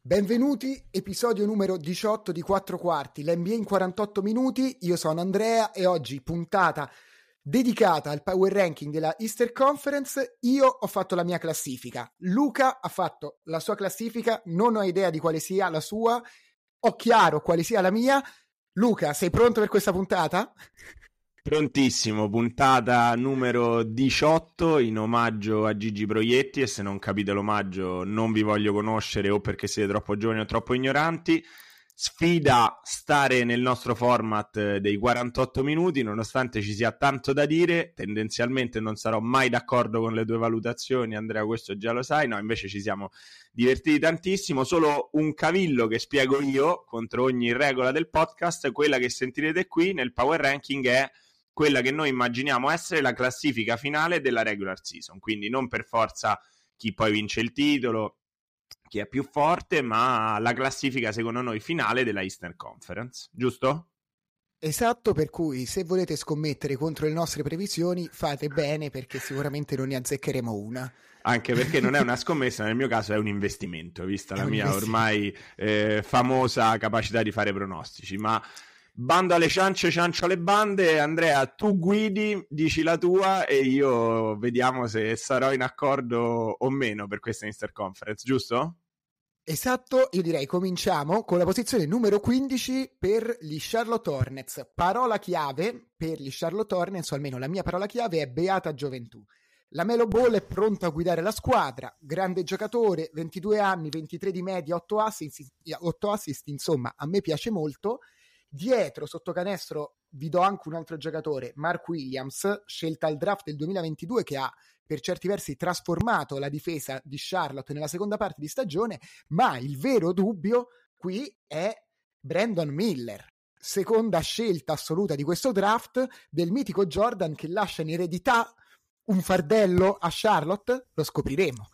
Benvenuti, episodio numero 18 di 4 quarti, l'NBA in 48 minuti, io sono Andrea e oggi puntata dedicata al power ranking della Easter Conference, io ho fatto la mia classifica, Luca ha fatto la sua classifica, non ho idea di quale sia la sua, ho chiaro quale sia la mia. Luca, sei pronto per questa puntata? Prontissimo, puntata numero 18 in omaggio a Gigi Proietti e se non capite l'omaggio non vi voglio conoscere o perché siete troppo giovani o troppo ignoranti. Sfida stare nel nostro format dei 48 minuti, nonostante ci sia tanto da dire, tendenzialmente non sarò mai d'accordo con le tue valutazioni, Andrea, questo già lo sai, no, invece ci siamo divertiti tantissimo, solo un cavillo che spiego io contro ogni regola del podcast, quella che sentirete qui nel power ranking è quella che noi immaginiamo essere la classifica finale della regular season. Quindi non per forza chi poi vince il titolo, chi è più forte, ma la classifica secondo noi finale della Eastern Conference, giusto? Esatto, per cui se volete scommettere contro le nostre previsioni fate bene perché sicuramente non ne azzeccheremo una. Anche perché non è una scommessa, nel mio caso è un investimento, vista è la mia ormai eh, famosa capacità di fare pronostici. Ma Bando alle ciance, ciancio alle bande. Andrea, tu guidi, dici la tua e io vediamo se sarò in accordo o meno per questa Inter Conference, giusto? Esatto, io direi cominciamo con la posizione numero 15 per gli Charlotte Hornets. Parola chiave per gli Charlotte Hornets, o almeno la mia parola chiave è Beata Gioventù. La Melo Ball è pronto a guidare la squadra, grande giocatore, 22 anni, 23 di media, 8 assist, 8 assist insomma, a me piace molto Dietro, sotto canestro, vi do anche un altro giocatore, Mark Williams, scelta al draft del 2022, che ha per certi versi trasformato la difesa di Charlotte nella seconda parte di stagione, ma il vero dubbio qui è Brandon Miller, seconda scelta assoluta di questo draft del mitico Jordan che lascia in eredità un fardello a Charlotte, lo scopriremo.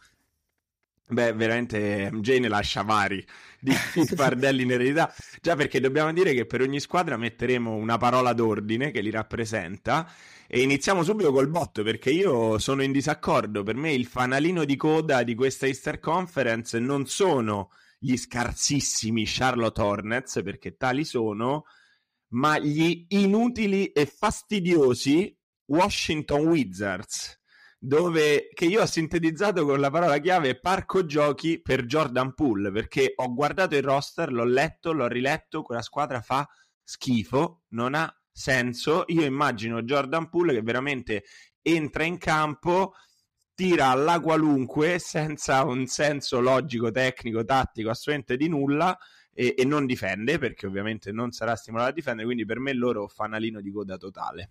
Beh, veramente MJ ne lascia vari di, di fardelli in eredità. Già perché dobbiamo dire che per ogni squadra metteremo una parola d'ordine che li rappresenta. E iniziamo subito col botto perché io sono in disaccordo. Per me il fanalino di coda di questa Easter Conference non sono gli scarsissimi Charlotte Hornets, perché tali sono, ma gli inutili e fastidiosi Washington Wizards dove che io ho sintetizzato con la parola chiave parco giochi per Jordan Poole perché ho guardato il roster, l'ho letto, l'ho riletto, quella squadra fa schifo, non ha senso. Io immagino Jordan Poole che veramente entra in campo, tira alla qualunque senza un senso logico, tecnico, tattico, assolutamente di nulla e, e non difende perché ovviamente non sarà stimolato a difendere, quindi per me loro fanalino di coda totale.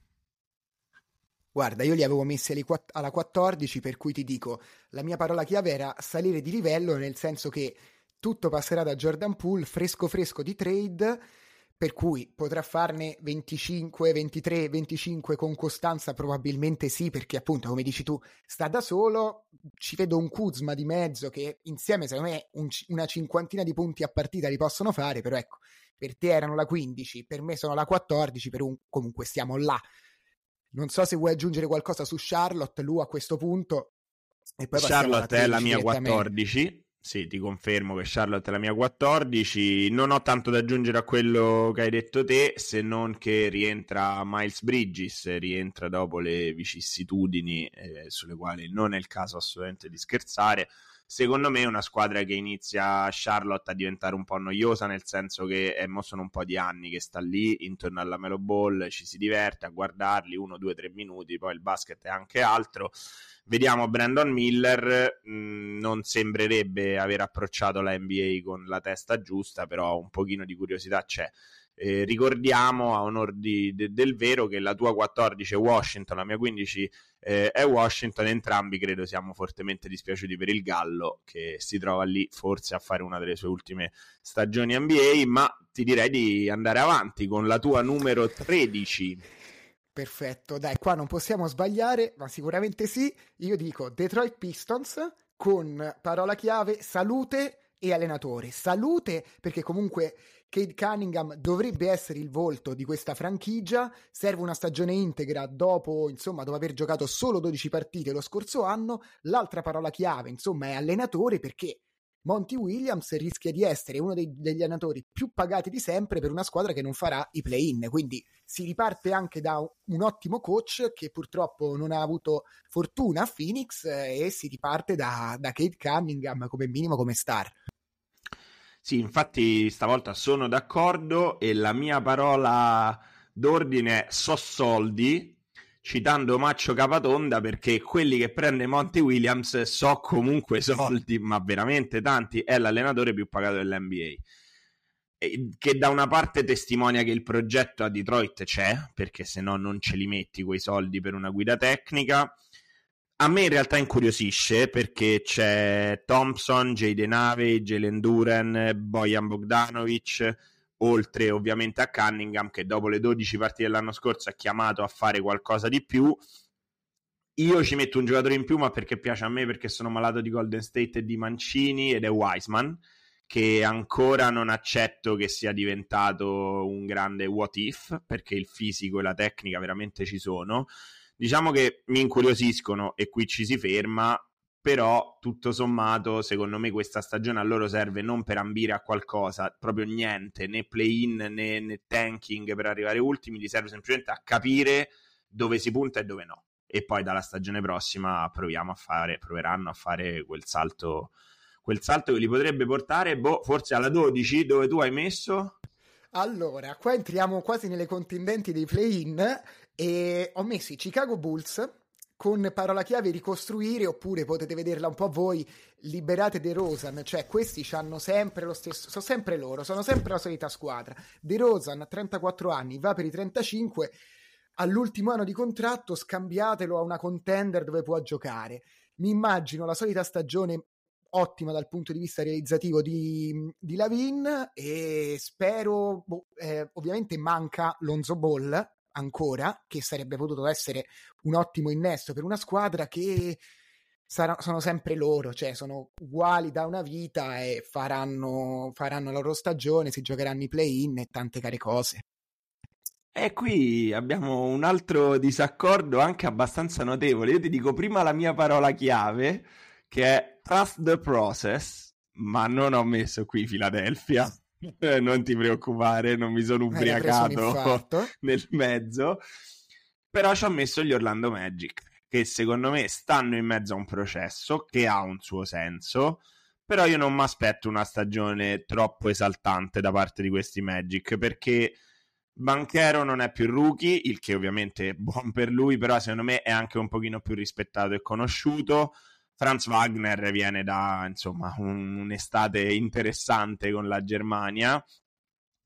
Guarda, io li avevo messi alla 14, per cui ti dico, la mia parola chiave era salire di livello, nel senso che tutto passerà da Jordan Poole, fresco fresco di trade, per cui potrà farne 25, 23, 25 con costanza, probabilmente sì, perché appunto, come dici tu, sta da solo, ci vedo un Kuzma di mezzo che insieme, secondo me, un, una cinquantina di punti a partita li possono fare, però ecco, per te erano la 15, per me sono la 14, per un, comunque stiamo là. Non so se vuoi aggiungere qualcosa su Charlotte, Lu, a questo punto. E poi Charlotte è la mia 14. Sì, ti confermo che Charlotte è la mia 14. Non ho tanto da aggiungere a quello che hai detto te, se non che rientra Miles Bridges, rientra dopo le vicissitudini eh, sulle quali non è il caso assolutamente di scherzare secondo me è una squadra che inizia Charlotte a diventare un po' noiosa, nel senso che eh, sono un po' di anni che sta lì intorno alla Melo Ball, ci si diverte a guardarli uno, due, tre minuti, poi il basket è anche altro. Vediamo Brandon Miller, mh, mm, non sembrerebbe aver approcciato la NBA con la testa giusta, però un pochino di curiosità c'è. Eh, ricordiamo a onor di, de, del vero che la tua 14 è Washington, la mia 15 eh, è Washington. Entrambi credo siamo fortemente dispiaciuti per il Gallo che si trova lì forse a fare una delle sue ultime stagioni NBA. Ma ti direi di andare avanti con la tua numero 13. Perfetto, dai, qua non possiamo sbagliare, ma sicuramente sì. Io dico Detroit Pistons con parola chiave salute e allenatore. Salute perché comunque Cade Cunningham dovrebbe essere il volto di questa franchigia, serve una stagione integra dopo, insomma, dopo aver giocato solo 12 partite lo scorso anno, l'altra parola chiave, insomma, è allenatore perché Monty Williams rischia di essere uno dei, degli allenatori più pagati di sempre per una squadra che non farà i play-in. Quindi si riparte anche da un ottimo coach che purtroppo non ha avuto fortuna a Phoenix eh, e si riparte da, da Kate Cunningham come minimo come star. Sì, infatti stavolta sono d'accordo e la mia parola d'ordine è so soldi citando Maccio Capatonda perché quelli che prende Monty Williams so comunque soldi, ma veramente tanti, è l'allenatore più pagato dell'NBA. E che da una parte testimonia che il progetto a Detroit c'è, perché se no non ce li metti quei soldi per una guida tecnica. A me in realtà incuriosisce perché c'è Thompson, Jade Nave, Jalen Duren, Bojan Bogdanovic, oltre ovviamente a Cunningham che dopo le 12 partite dell'anno scorso è chiamato a fare qualcosa di più. Io ci metto un giocatore in più, ma perché piace a me, perché sono malato di Golden State e di Mancini, ed è Wiseman, che ancora non accetto che sia diventato un grande what if, perché il fisico e la tecnica veramente ci sono. Diciamo che mi incuriosiscono e qui ci si ferma, però tutto sommato secondo me questa stagione a loro serve non per ambire a qualcosa, proprio niente, né play-in né, né tanking per arrivare ultimi, gli serve semplicemente a capire dove si punta e dove no. E poi dalla stagione prossima proviamo a fare, proveranno a fare quel salto, quel salto che li potrebbe portare, boh, forse alla 12 dove tu hai messo. Allora, qua entriamo quasi nelle contendenti dei play-in e ho messo i Chicago Bulls con parola chiave ricostruire oppure potete vederla un po' voi liberate De Rosan cioè questi hanno sempre lo stesso sono sempre loro sono sempre la solita squadra. De Rosan a 34 anni va per i 35 all'ultimo anno di contratto scambiatelo a una contender dove può giocare. Mi immagino la solita stagione ottima dal punto di vista realizzativo di, di Lavin e spero boh, eh, ovviamente manca Lonzo Ball ancora, che sarebbe potuto essere un ottimo innesto per una squadra che sarà, sono sempre loro, cioè sono uguali da una vita e faranno, faranno la loro stagione, si giocheranno i play-in e tante care cose. E qui abbiamo un altro disaccordo anche abbastanza notevole. Io ti dico prima la mia parola chiave, che è trust the process, ma non ho messo qui Philadelphia. Eh, non ti preoccupare, non mi sono ubriacato nel mezzo. Però ci ho messo gli Orlando Magic, che secondo me stanno in mezzo a un processo che ha un suo senso. Però io non mi aspetto una stagione troppo esaltante da parte di questi Magic, perché Banchero non è più rookie, il che ovviamente è buon per lui, però secondo me è anche un pochino più rispettato e conosciuto. Franz Wagner viene da insomma un, un'estate interessante con la Germania.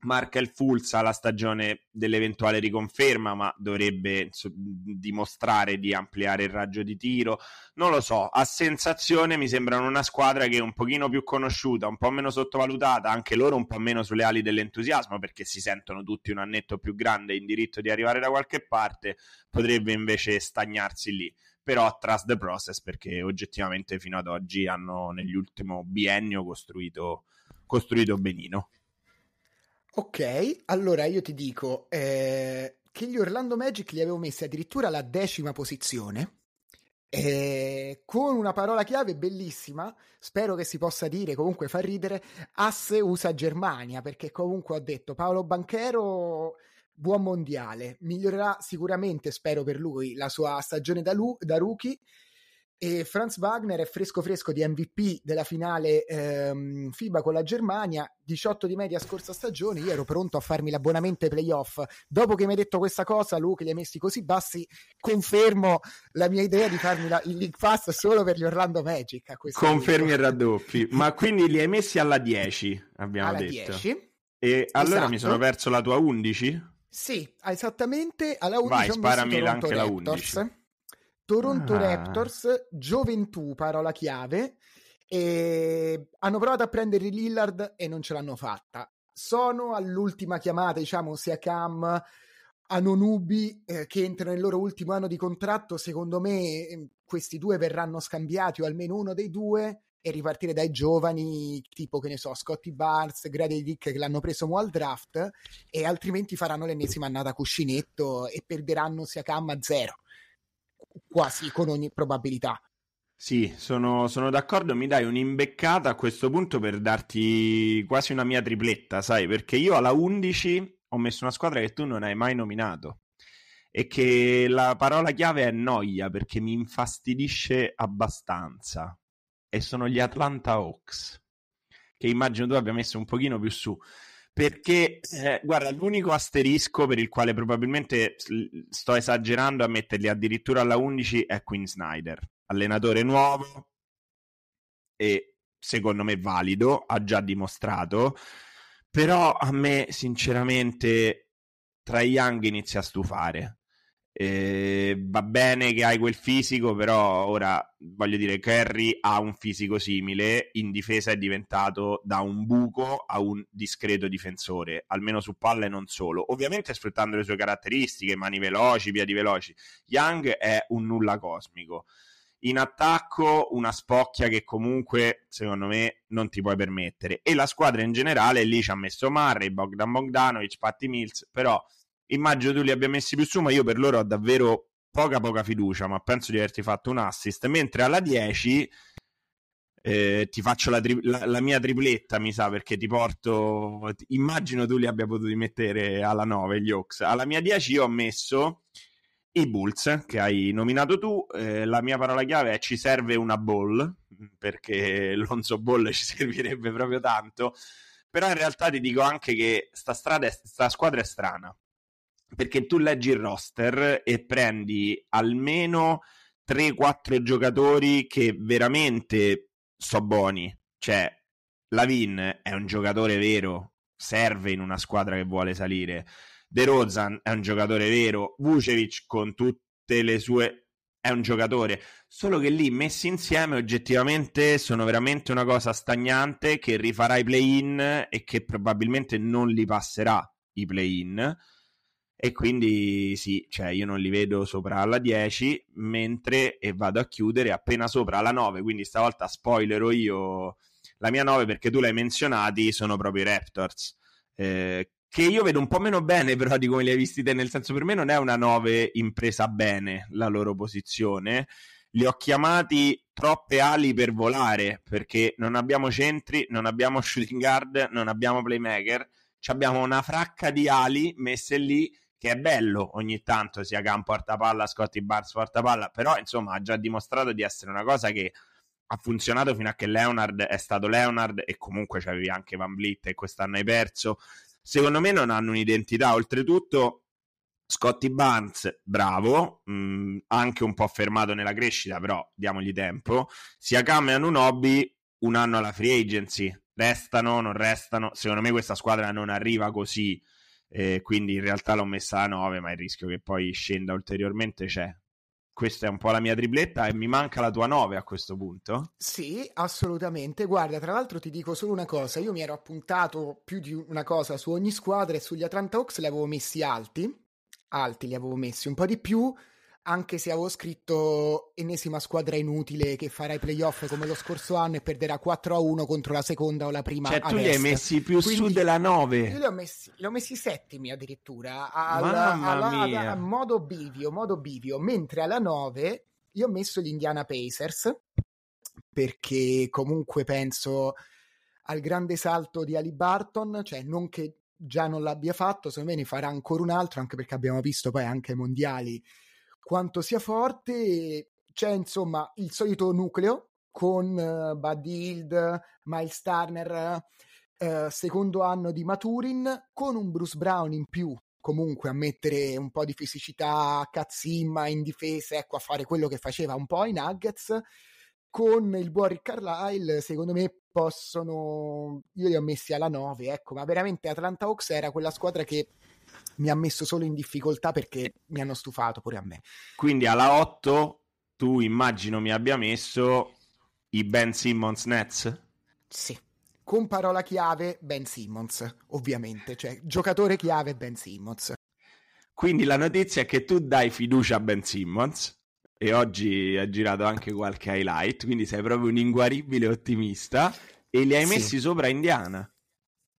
Markel Fulz ha la stagione dell'eventuale riconferma, ma dovrebbe dimostrare di ampliare il raggio di tiro. Non lo so, a sensazione mi sembrano una squadra che è un pochino più conosciuta, un po' meno sottovalutata, anche loro un po' meno sulle ali dell'entusiasmo, perché si sentono tutti un annetto più grande in diritto di arrivare da qualche parte, potrebbe invece stagnarsi lì però trust the process perché oggettivamente fino ad oggi hanno nell'ultimo biennio costruito, costruito benino. Ok, allora io ti dico eh, che gli Orlando Magic li avevo messi addirittura alla decima posizione. Eh, con una parola chiave bellissima, spero che si possa dire, comunque fa ridere, asse usa Germania, perché comunque ho detto Paolo Banchero buon mondiale. Migliorerà sicuramente, spero per lui, la sua stagione da, lu- da rookie. E Franz Wagner è fresco fresco di MVP della finale ehm, FIBA con la Germania, 18 di media scorsa stagione, io ero pronto a farmi l'abbonamento ai playoff. Dopo che mi hai detto questa cosa, Lu, che li ha messi così bassi, confermo la mia idea di farmi la, il League Pass solo per gli Orlando Magic. Confermi punto. e raddoppi, ma quindi li hai messi alla 10, abbiamo alla detto. 10. E allora esatto. mi sono perso la tua 11? Sì, esattamente alla 11 Vai, sparami anche Raptors. la 11. Toronto ah. Raptors, gioventù, parola chiave, e hanno provato a prendere Lillard e non ce l'hanno fatta. Sono all'ultima chiamata, diciamo, sia Cam Anonubi eh, che entrano nel loro ultimo anno di contratto. Secondo me questi due verranno scambiati o almeno uno dei due e ripartire dai giovani, tipo che ne so, Scotty Barnes, Grady Dick che l'hanno preso mo al draft, e altrimenti faranno l'ennesima annata cuscinetto e perderanno sia Cam a zero, quasi con ogni probabilità. Sì, sono, sono, d'accordo, mi dai un'imbeccata a questo punto per darti quasi una mia tripletta, sai, perché io alla 11 ho messo una squadra che tu non hai mai nominato e che la parola chiave è noia perché mi infastidisce abbastanza e sono gli Atlanta Hawks che immagino tu abbia messo un pochino più su perché eh, guarda l'unico asterisco per il quale probabilmente sto esagerando a metterli addirittura alla 11 è Quinn Snyder allenatore nuovo e secondo me valido ha già dimostrato. Però a me sinceramente tra Young inizia a stufare eh, va bene che hai quel fisico, però ora voglio dire, Kerry ha un fisico simile, in difesa è diventato da un buco a un discreto difensore, almeno su palle non solo. Ovviamente sfruttando le sue caratteristiche, mani veloci, piedi veloci. Young è un nulla cosmico. In attacco una spocchia che comunque secondo me non ti puoi permettere e la squadra in generale lì ci ha messo Murray, Bogdan Bogdanovic, Patti Mills, però immagino tu li abbia messi più su, ma io per loro ho davvero poca poca fiducia, ma penso di averti fatto un assist, mentre alla 10 eh, ti faccio la, tri- la, la, mia tripletta, mi sa, perché ti porto... Immagino tu li abbia potuti mettere alla 9, gli Oaks. Alla mia 10 io ho messo i Bulls, che hai nominato tu. Eh, la mia parola chiave è ci serve una ball, perché l'Onzo Ball ci servirebbe proprio tanto. Però in realtà ti dico anche che sta, strada è, sta squadra è strana perché tu leggi il roster e prendi almeno 3-4 giocatori che veramente so buoni. Cioè, Lavin è un giocatore vero, serve in una squadra che vuole salire. De Rozan è un giocatore vero, Vucevic con tutte le sue è un giocatore, solo che lì messi insieme oggettivamente sono veramente una cosa stagnante che rifarà i play-in e che probabilmente non li passerà i play-in e quindi sì, cioè io non li vedo sopra la 10, mentre e vado a chiudere appena sopra la 9, quindi stavolta spoilerò io la mia 9 perché tu l'hai menzionati, sono proprio i Raptors. Eh, che io vedo un po' meno bene però di come li hai visti te, nel senso per me non è una 9 impresa bene la loro posizione, li ho chiamati troppe ali per volare perché non abbiamo centri, non abbiamo shooting guard, non abbiamo playmaker, abbiamo una fracca di ali messe lì che è bello ogni tanto sia Cam portapalla, Scotty Barnes portapalla, però insomma ha già dimostrato di essere una cosa che ha funzionato fino a che Leonard è stato Leonard e comunque c'avevi anche Van Vliet e quest'anno hai perso. Secondo me non hanno un'identità, oltretutto Scotty Barnes, bravo, mh, mm, anche un po' fermato nella crescita, però diamogli tempo. Sia Cam e Anunobi un anno alla free agency, restano, non restano. Secondo me questa squadra non arriva così eh, quindi in realtà l'ho messa a 9, ma il rischio che poi scenda ulteriormente c'è. Questa è un po' la mia tripletta e mi manca la tua 9 a questo punto. Sì, assolutamente. Guarda, tra l'altro ti dico solo una cosa, io mi ero appuntato più di una cosa su ogni squadra e sugli Atlanta Hawks li avevo messi alti, alti li avevo messi un po' di più, anche se avevo scritto ennesima squadra inutile che farà i playoff come lo scorso anno e perderà 4 a 1 contro la seconda o la prima. Cioè, tu li hai messi più Quindi, su della 9. Io li ho messi, li ho messi settimi addirittura, alla, alla, alla, a modo bivio, modo bivio, mentre alla 9 io ho messo gli Indiana Pacers perché comunque penso al grande salto di Ali Barton, cioè non che già non l'abbia fatto, secondo me ne farà ancora un altro, anche perché abbiamo visto poi anche ai mondiali quanto sia forte. C'è insomma il solito nucleo con uh, Buddy Hild, Miles Turner, uh, secondo anno di Maturin, con un Bruce Brown in più comunque a mettere un po' di fisicità, cazzimma in difesa, ecco, a fare quello che faceva un po' i Nuggets. Con il buon Rick Carlisle, secondo me possono. Io li ho messi alla 9, ecco, ma veramente Atlanta Hawks era quella squadra che mi ha messo solo in difficoltà perché mi hanno stufato pure a me. Quindi alla 8 tu immagino mi abbia messo i Ben Simmons Nets? Sì. Con parola chiave Ben Simmons, ovviamente, cioè giocatore chiave Ben Simmons. Quindi la notizia è che tu dai fiducia a Ben Simmons e oggi ha girato anche qualche highlight, quindi sei proprio un inguaribile ottimista e li hai sì. messi sopra Indiana.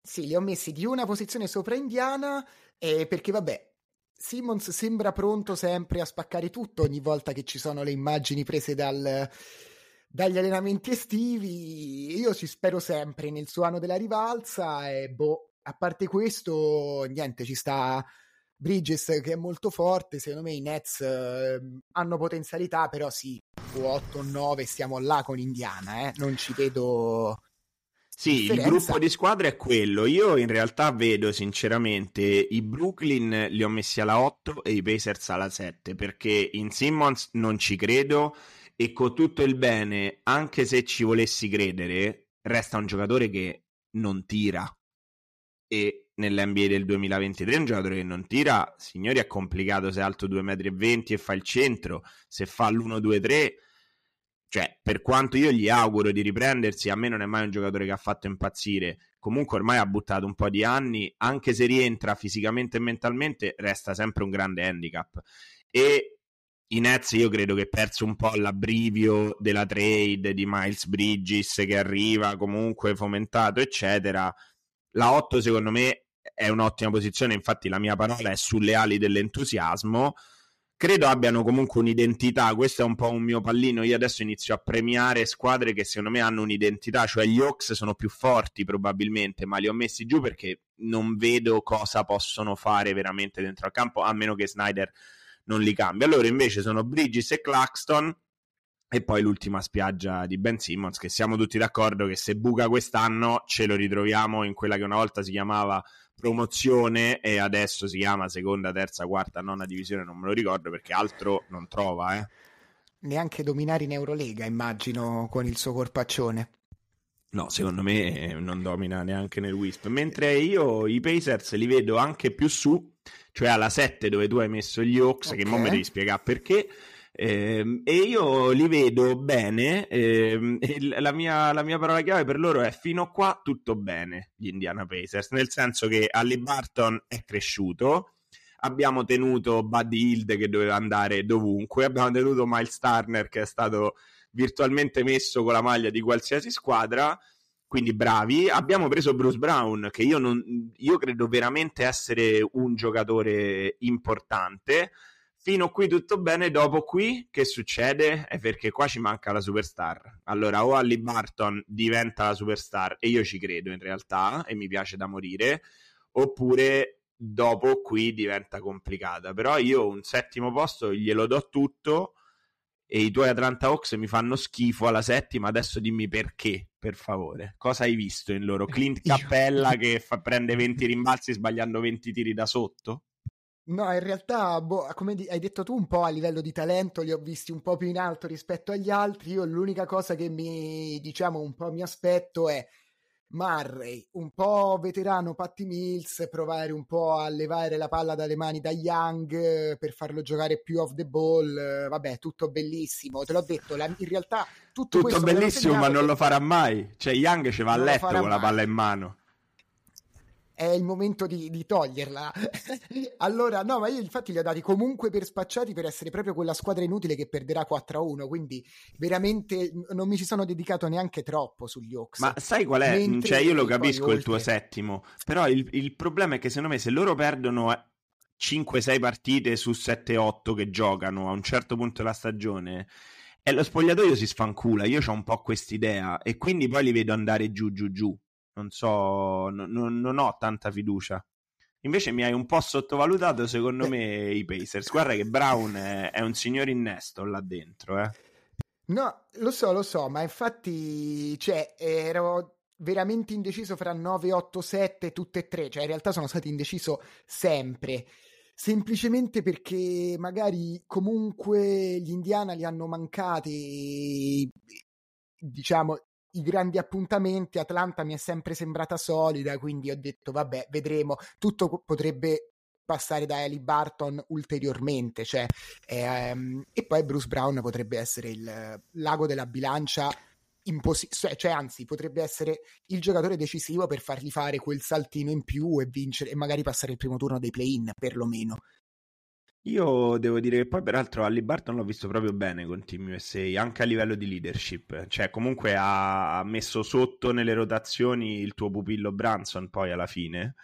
Sì, li ho messi di una posizione sopra Indiana eh, perché vabbè, Simmons sembra pronto sempre a spaccare tutto ogni volta che ci sono le immagini prese dal, dagli allenamenti estivi. Io ci spero sempre nel suo anno della rivalsa e boh, a parte questo, niente, ci sta Bridges che è molto forte, secondo me i Nets eh, hanno potenzialità, però sì, 8-9 stiamo là con Indiana, eh? non ci vedo sì, il gruppo di squadra è quello. Io in realtà vedo sinceramente i Brooklyn li ho messi alla 8 e i Pacers alla 7 perché in Simmons non ci credo e con tutto il bene, anche se ci volessi credere, resta un giocatore che non tira. E nell'NBA del 2023 un giocatore che non tira, signori, è complicato se è alto 2,20 m e fa il centro, se fa l'1-2-3 cioè, per quanto io gli auguro di riprendersi, a me non è mai un giocatore che ha fatto impazzire. Comunque ormai ha buttato un po' di anni, anche se rientra fisicamente e mentalmente, resta sempre un grande handicap. E i Nets io credo che perso un po' l'abbrivio della trade di Miles Bridges che arriva comunque fomentato, eccetera. La 8 secondo me è un'ottima posizione, infatti la mia parola è sulle ali dell'entusiasmo credo abbiano comunque un'identità. Questo è un po' un mio pallino. Io adesso inizio a premiare squadre che secondo me hanno un'identità, cioè gli Hawks sono più forti probabilmente, ma li ho messi giù perché non vedo cosa possono fare veramente dentro al campo, a meno che Snyder non li cambia. Allora invece sono Bridges e Claxton. E poi l'ultima spiaggia di Ben Simmons, che siamo tutti d'accordo che se buca quest'anno ce lo ritroviamo in quella che una volta si chiamava promozione e adesso si chiama seconda, terza, quarta, nona divisione, non me lo ricordo perché altro non trova, eh. Neanche dominare in Eurolega, immagino, con il suo corpaccione. No, secondo me non domina neanche nel Wisp. Mentre io i Pacers li vedo anche più su, cioè alla 7 dove tu hai messo gli Hawks, okay. che non mi devi spiegare perché eh, e io li vedo bene. Eh, la, mia, la, mia, parola chiave per loro è fino a qua tutto bene, gli Indiana Pacers, nel senso che Ali Barton è cresciuto. Abbiamo tenuto Buddy Hild che doveva andare dovunque, abbiamo tenuto Miles Turner che è stato virtualmente messo con la maglia di qualsiasi squadra quindi bravi. Abbiamo preso Bruce Brown, che io, non, io credo veramente essere un giocatore importante. Fino qui tutto bene, dopo qui che succede? È perché qua ci manca la superstar. Allora, o Ali Barton diventa la superstar, e io ci credo in realtà, e mi piace da morire, oppure dopo qui diventa complicata. Però io un settimo posto glielo do tutto e i tuoi Atlanta Hawks mi fanno schifo alla settima, adesso dimmi perché, per favore. Cosa hai visto in loro? Clint Cappella che fa, prende 20 rimbalzi sbagliando 20 tiri da sotto? No, in realtà, boh, come hai detto tu, un po' a livello di talento li ho visti un po' più in alto rispetto agli altri. Io l'unica cosa che mi, diciamo, un po' mi aspetto è Murray, un po' veterano Patty Mills, provare un po' a levare la palla dalle mani da Young per farlo giocare più off the ball. Vabbè, tutto bellissimo, te l'ho detto, la, in realtà tutto, tutto bellissimo, ma non lo farà mai. Cioè, Young ci va a letto con la palla in mano è il momento di, di toglierla. allora, no, ma io infatti li ho dati comunque per spacciati per essere proprio quella squadra inutile che perderà 4-1, quindi veramente non mi ci sono dedicato neanche troppo sugli Hawks. Ma sai qual è? Mentre cioè, io lo capisco il tuo settimo, però il, il problema è che secondo me se loro perdono 5-6 partite su 7-8 che giocano a un certo punto della stagione e lo spogliatoio si sfancula. Io ho un po' quest'idea e quindi poi li vedo andare giù giù giù non so, no, non ho tanta fiducia. Invece mi hai un po' sottovalutato, secondo me, i Pacers. Guarda che Brown è, è un signor innesto là dentro, eh. No, lo so, lo so, ma infatti, cioè, ero veramente indeciso fra 9, 8, 7, tutte e tre. Cioè, in realtà sono stato indeciso sempre. Semplicemente perché magari comunque gli Indiana li hanno mancati, diciamo, i grandi appuntamenti, Atlanta mi è sempre sembrata solida, quindi ho detto vabbè, vedremo, tutto potrebbe passare da Ellie Barton ulteriormente, cioè, ehm, e poi Bruce Brown potrebbe essere il lago della bilancia impossibile, cioè, cioè, anzi, potrebbe essere il giocatore decisivo per fargli fare quel saltino in più e vincere e magari passare il primo turno dei play-in, perlomeno. Io devo dire che poi peraltro Ali Barton l'ho visto proprio bene con Team USA, anche a livello di leadership, cioè comunque ha messo sotto nelle rotazioni il tuo pupillo Branson poi alla fine.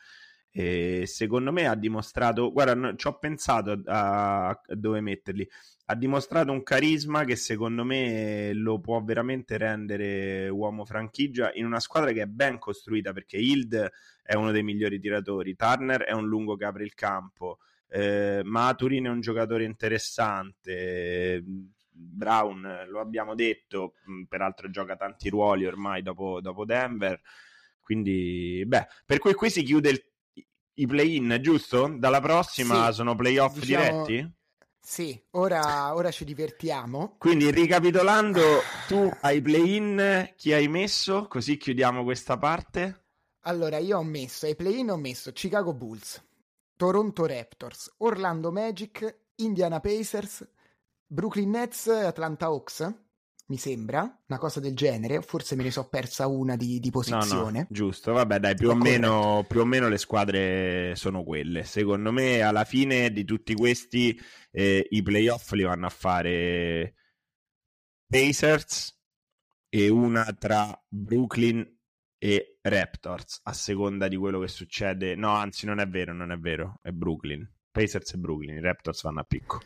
E secondo me ha dimostrato, guarda, ci ho pensato a, a dove metterli, ha dimostrato un carisma che secondo me lo può veramente rendere uomo franchigia in una squadra che è ben costruita perché Hild è uno dei migliori tiratori, Turner è un lungo che apre il campo, eh, Maturin è un giocatore interessante, Brown lo abbiamo detto, peraltro gioca tanti ruoli ormai dopo, dopo Denver, quindi beh, per cui qui si chiude il i play-in, giusto? Dalla prossima sì, sono playoff diciamo... diretti? Sì, ora, ora, ci divertiamo. Quindi, ricapitolando, tu hai play-in, chi hai messo? Così chiudiamo questa parte. Allora, io ho messo, ai play-in ho messo Chicago Bulls, Toronto Raptors, Orlando Magic, Indiana Pacers, Brooklyn Nets, Atlanta Hawks mi sembra, una cosa del genere, forse me ne so persa una di, di posizione. No, no, giusto, vabbè dai, più o, meno, più o, meno, le squadre sono quelle. Secondo me alla fine di tutti questi eh, i playoff li vanno a fare Pacers e una tra Brooklyn e Raptors, a seconda di quello che succede. No, anzi non è vero, non è vero, è Brooklyn. Pacers e Brooklyn, i Raptors vanno a picco.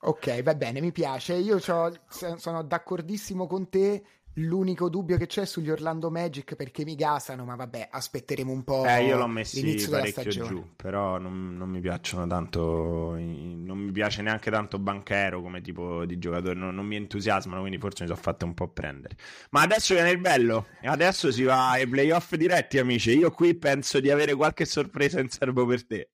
Ok, va bene, mi piace. Io sono d'accordissimo con te. L'unico dubbio che c'è sugli Orlando Magic perché mi gasano, ma vabbè, aspetteremo un po'. Eh, io l'ho messi parecchio giù, però non, non, mi piacciono tanto. Non mi piace neanche tanto Banchero come tipo di giocatore, non, non, mi entusiasmano, quindi forse mi sono fatto un po' prendere. Ma adesso viene il bello, adesso si va ai playoff diretti, amici. Io qui penso di avere qualche sorpresa in serbo per te.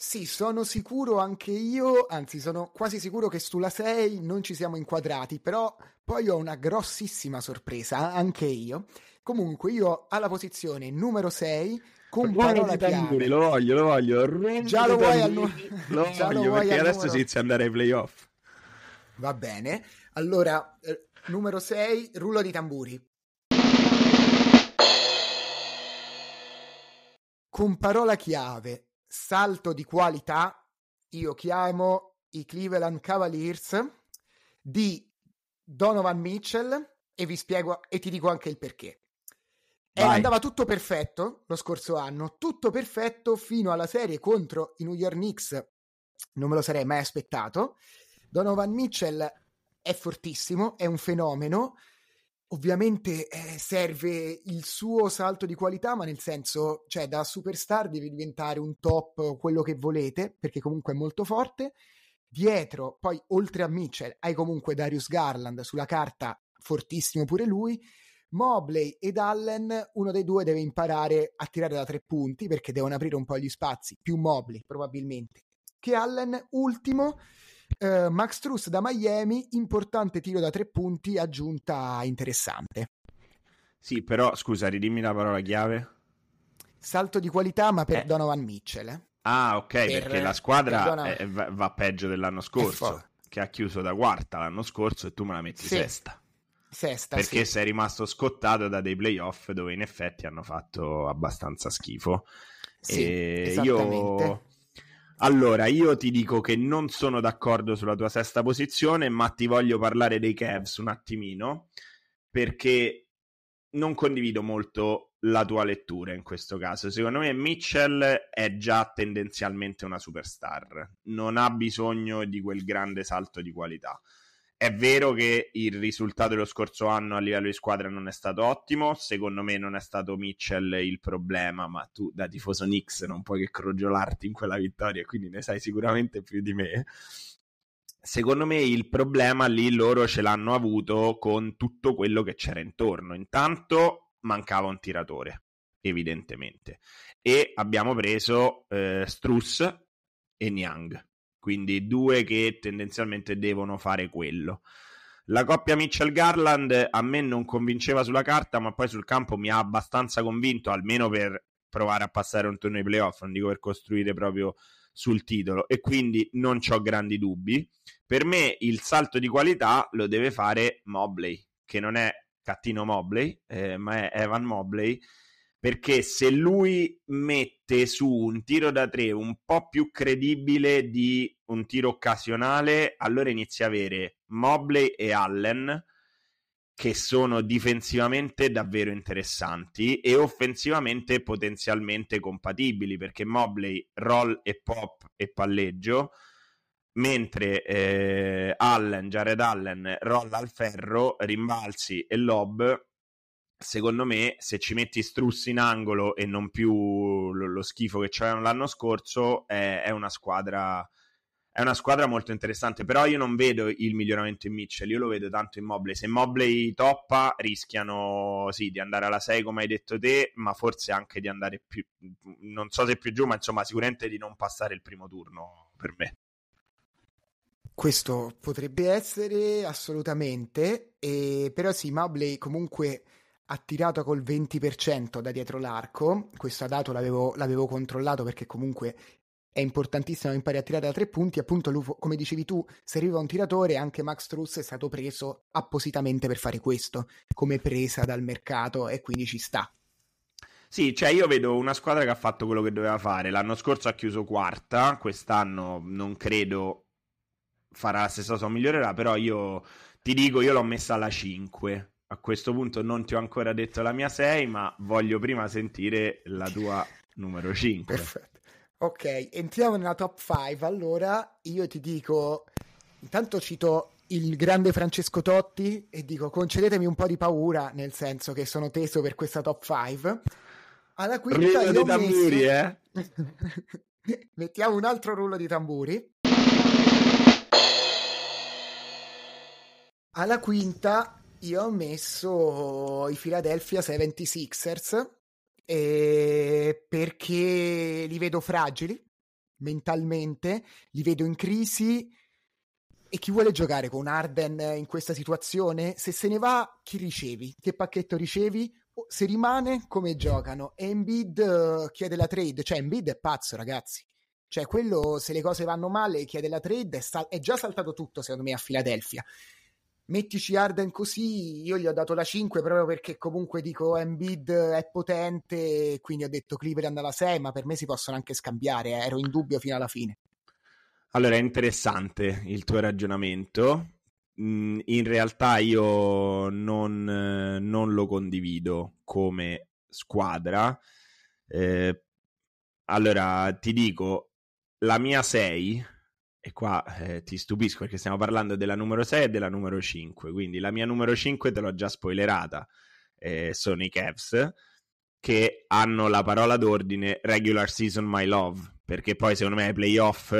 Sì, sono sicuro anche io, anzi sono quasi sicuro che sulla 6 non ci siamo inquadrati, però poi ho una grossissima sorpresa, anche io. Comunque io alla posizione numero 6 con parola chiave. Lo voglio, lo voglio. Già lo vuoi al numero. Lo voglio perché adesso numero... si inizia ad andare ai playoff. Va bene. Allora, eh, numero 6, rullo di tamburi. Con parola chiave salto di qualità, io chiamo i Cleveland Cavaliers di Donovan Mitchell e vi spiego e ti dico anche il perché. E andava tutto perfetto lo scorso anno, tutto perfetto fino alla serie contro i New York Knicks. Non me lo sarei mai aspettato. Donovan Mitchell è fortissimo, è un fenomeno ovviamente eh, serve il suo salto di qualità, ma nel senso, cioè da superstar deve diventare un top, quello che volete, perché comunque è molto forte. Dietro, poi oltre a Mitchell, hai comunque Darius Garland sulla carta, fortissimo pure lui. Mobley ed Allen, uno dei due deve imparare a tirare da tre punti perché devono aprire un po' gli spazi, più Mobley probabilmente che Allen. Ultimo, Uh, Max Truss da Miami, importante tiro da tre punti, aggiunta interessante. Sì, però scusa, ridimmi la parola chiave. Salto di qualità, ma per eh. Donovan Mitchell. Eh. Ah, ok, per, perché la squadra Donovan... è, va, va, peggio dell'anno scorso, che ha chiuso da quarta l'anno scorso e tu me la metti sì. sesta. Sesta, perché sì. sei rimasto scottato da dei playoff dove in effetti hanno fatto abbastanza schifo. Sì, e io allora, io ti dico che non sono d'accordo sulla tua sesta posizione, ma ti voglio parlare dei Cavs un attimino, perché non condivido molto la tua lettura in questo caso. Secondo me Mitchell è già tendenzialmente una superstar, non ha bisogno di quel grande salto di qualità. È vero che il risultato dello scorso anno a livello di squadra non è stato ottimo, secondo me non è stato Mitchell il problema, ma tu da tifoso Knicks non puoi che crogiolarti in quella vittoria, quindi ne sai sicuramente più di me. Secondo me il problema lì loro ce l'hanno avuto con tutto quello che c'era intorno. Intanto mancava un tiratore, evidentemente, e abbiamo preso eh, Struss e Niang quindi due che tendenzialmente devono fare quello. La coppia Mitchell-Garland a me non convinceva sulla carta, ma poi sul campo mi ha abbastanza convinto, almeno per provare a passare un turno di playoff, non dico per costruire proprio sul titolo, e quindi non ho grandi dubbi. Per me il salto di qualità lo deve fare Mobley, che non è Cattino Mobley, eh, ma è Evan Mobley, perché se lui mette su un tiro da tre un po' più credibile di un tiro occasionale, allora inizia a avere Mobley e Allen che sono difensivamente davvero interessanti e offensivamente potenzialmente compatibili perché Mobley roll e pop e palleggio mentre eh, Allen, Jared Allen rolla al ferro, rimbalzi e lob secondo me se ci metti Strussi in angolo e non più lo, lo schifo che c'erano l'anno scorso è, è, una squadra è una squadra molto interessante. Però io non vedo il miglioramento in Mitchell io lo vedo tanto in Mobley. Se Mobley toppa rischiano sì di andare alla 6 come hai detto te ma forse anche di andare più non so se più giù ma insomma sicuramente di non passare il primo turno per me. Questo potrebbe essere assolutamente, e, però sì, Mobley comunque ha tirato col 20% da dietro l'arco, questo dato l'avevo, l'avevo controllato perché comunque è importantissimo imparare a tirare da tre punti, appunto lui, come dicevi tu, se arriva un tiratore anche Max Truss è stato preso appositamente per fare questo, come presa dal mercato e quindi ci sta. Sì, cioè io vedo una squadra che ha fatto quello che doveva fare. L'anno scorso ha chiuso quarta, quest'anno non credo farà la stessa cosa o migliorerà, però io ti dico, io l'ho messa alla 5 a questo punto non ti ho ancora detto la mia 6, ma voglio prima sentire la tua numero 5. Perfetto. Ok, entriamo nella top 5. Allora, io ti dico, intanto cito il grande Francesco Totti e dico concedetemi un po' di paura, nel senso che sono teso per questa top 5. Alla quinta rullo di tamburi, messo... eh? Mettiamo un altro rullo di tamburi. Alla quinta io ho messo i Philadelphia 76ers eh, perché li vedo fragili mentalmente, li vedo in crisi e chi vuole giocare con Arden in questa situazione? Se se ne va, chi ricevi? Che pacchetto ricevi? Se rimane, come giocano? E Embiid uh, chiede la trade, cioè Embiid è pazzo ragazzi. Cioè quello, se le cose vanno male, chiede la trade, è, sal- è già saltato tutto secondo me a Philadelphia mettici Arden così, io gli ho dato la 5 proprio perché comunque dico Embiid è potente, quindi ho detto Cleveland alla 6, ma per me si possono anche scambiare, eh. ero in dubbio fino alla fine. Allora, è interessante il tuo ragionamento. Mm, in realtà io non, non lo condivido come squadra. Eh, allora, ti dico, la mia 6 e qua eh, ti stupisco perché stiamo parlando della numero 6 e della numero 5, quindi la mia numero 5 te l'ho già spoilerata, eh, sono i Cavs che hanno la parola d'ordine regular season my love, perché poi secondo me ai playoff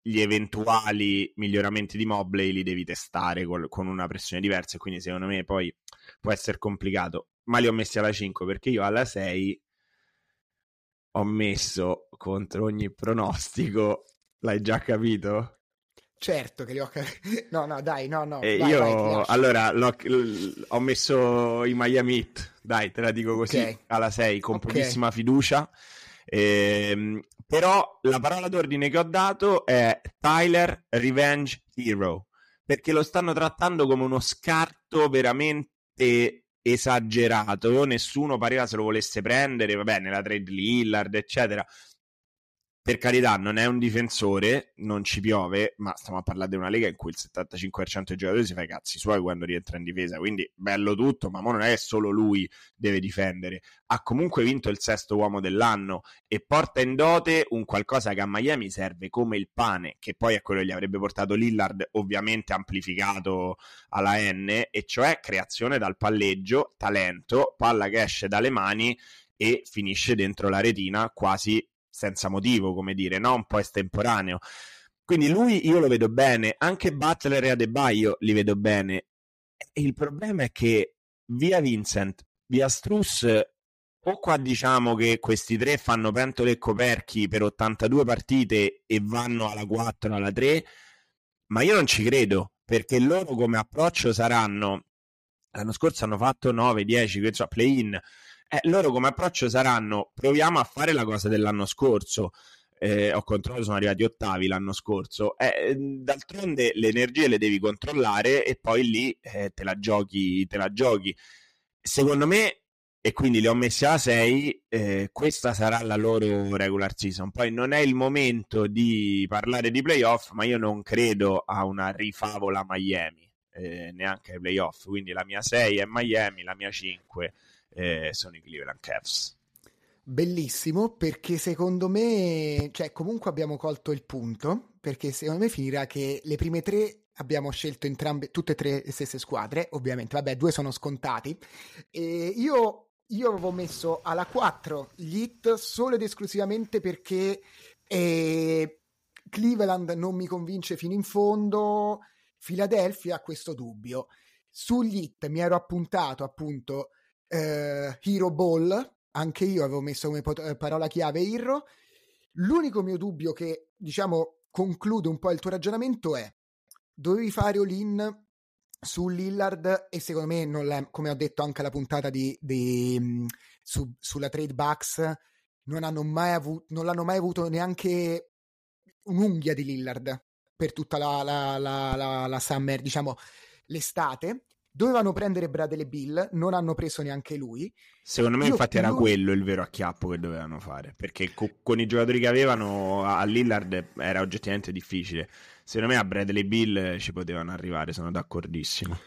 gli eventuali miglioramenti di Mobley li devi testare col, con una pressione diversa e quindi secondo me poi può essere complicato, ma li ho messi alla 5 perché io alla 6 ho messo contro ogni pronostico L'hai già capito? Certo che li ho capito. No, no, dai, no, no. E vai, io, vai, allora, l'ho, ho messo i Miami Heat, dai, te la dico così, okay. alla 6, con okay. pochissima fiducia. Ehm, però la parola d'ordine che ho dato è Tyler Revenge Hero, perché lo stanno trattando come uno scarto veramente esagerato. Nessuno pareva se lo volesse prendere, vabbè, nella trade Lillard, eccetera per carità, non è un difensore, non ci piove, ma stiamo a parlare di una lega in cui il 75% dei giocatori si fa i cazzi suoi quando rientra in difesa. Quindi bello tutto, ma non è che solo lui deve difendere. Ha comunque vinto il sesto uomo dell'anno e porta in dote un qualcosa che a Miami serve come il pane, che poi è quello che gli avrebbe portato Lillard, ovviamente amplificato alla N, e cioè creazione dal palleggio, talento, palla che esce dalle mani e finisce dentro la retina quasi senza motivo, come dire, no? Un po' estemporaneo. Quindi lui io lo vedo bene, anche Butler e Adebayo li vedo bene. Il problema è che via Vincent, via Struss, o qua diciamo che questi tre fanno pentole e coperchi per 82 partite e vanno alla 4, alla 3, ma io non ci credo, perché loro come approccio saranno, l'anno scorso hanno fatto 9, 10, cioè play-in, eh, loro come approccio saranno proviamo a fare la cosa dell'anno scorso. Eh, ho controllato, sono arrivati ottavi l'anno scorso. Eh, d'altronde le energie le devi controllare e poi lì eh, te la giochi, te la giochi. Secondo me e quindi li ho messi alla 6. Eh, questa sarà la loro regular season. Poi non è il momento di parlare di playoff, ma io non credo a una rifavola Miami, eh, neanche ai playoff. Quindi la mia 6 è Miami, la mia 5 eh, sono i Cleveland Cavs. Bellissimo perché secondo me, cioè comunque abbiamo colto il punto, perché secondo me finirà che le prime tre abbiamo scelto entrambe, tutte e tre le stesse squadre, ovviamente, vabbè, due sono scontati. E io io avevo messo alla 4 gli hit solo ed esclusivamente perché eh, Cleveland non mi convince fino in fondo, Philadelphia ha questo dubbio. Sugli hit mi ero appuntato appunto eh, Hero Ball, anche io avevo messo come pot- eh, parola chiave Hero. L'unico mio dubbio che, diciamo, conclude un po' il tuo ragionamento è dovevi fare all-in su Lillard e secondo me, non come ho detto anche alla puntata di, di, mm, su, sulla trade Bucks, non, hanno mai avuto, non l'hanno mai avuto neanche un'unghia di Lillard per tutta la, la, la, la, la summer, diciamo l'estate. Dovevano prendere Bradley Bill, non hanno preso neanche lui. Secondo me, Io infatti, era quello il vero acchiappo che dovevano fare. Perché co- con i giocatori che avevano a Lillard era oggettivamente difficile. Secondo me a Bradley Bill ci potevano arrivare, sono d'accordissimo.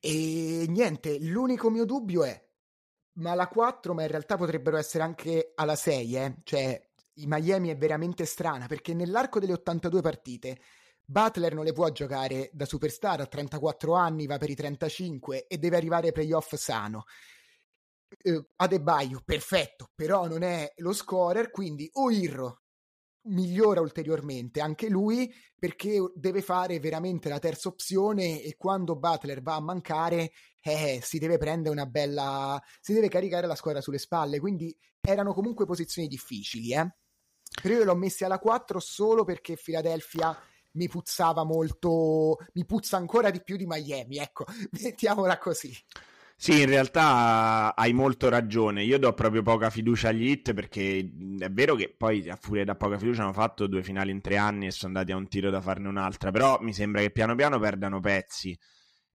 E niente, l'unico mio dubbio è, ma alla 4, ma in realtà potrebbero essere anche alla 6, eh? cioè i Miami è veramente strana perché nell'arco delle 82 partite Butler non le può giocare da superstar a 34 anni, va per i 35 e deve arrivare ai playoff sano. Uh, Adebayo, perfetto, però non è lo scorer, quindi o Irro migliora ulteriormente anche lui perché deve fare veramente la terza opzione e quando Butler va a mancare eh, si deve prendere una bella si deve caricare la squadra sulle spalle quindi erano comunque posizioni difficili eh? però io l'ho messi alla 4 solo perché Philadelphia mi puzzava molto mi puzza ancora di più di Miami ecco mettiamola così sì, in realtà hai molto ragione. Io do proprio poca fiducia agli hit perché è vero che poi a furia da poca fiducia hanno fatto due finali in tre anni e sono andati a un tiro da farne un'altra. Però mi sembra che piano piano perdano pezzi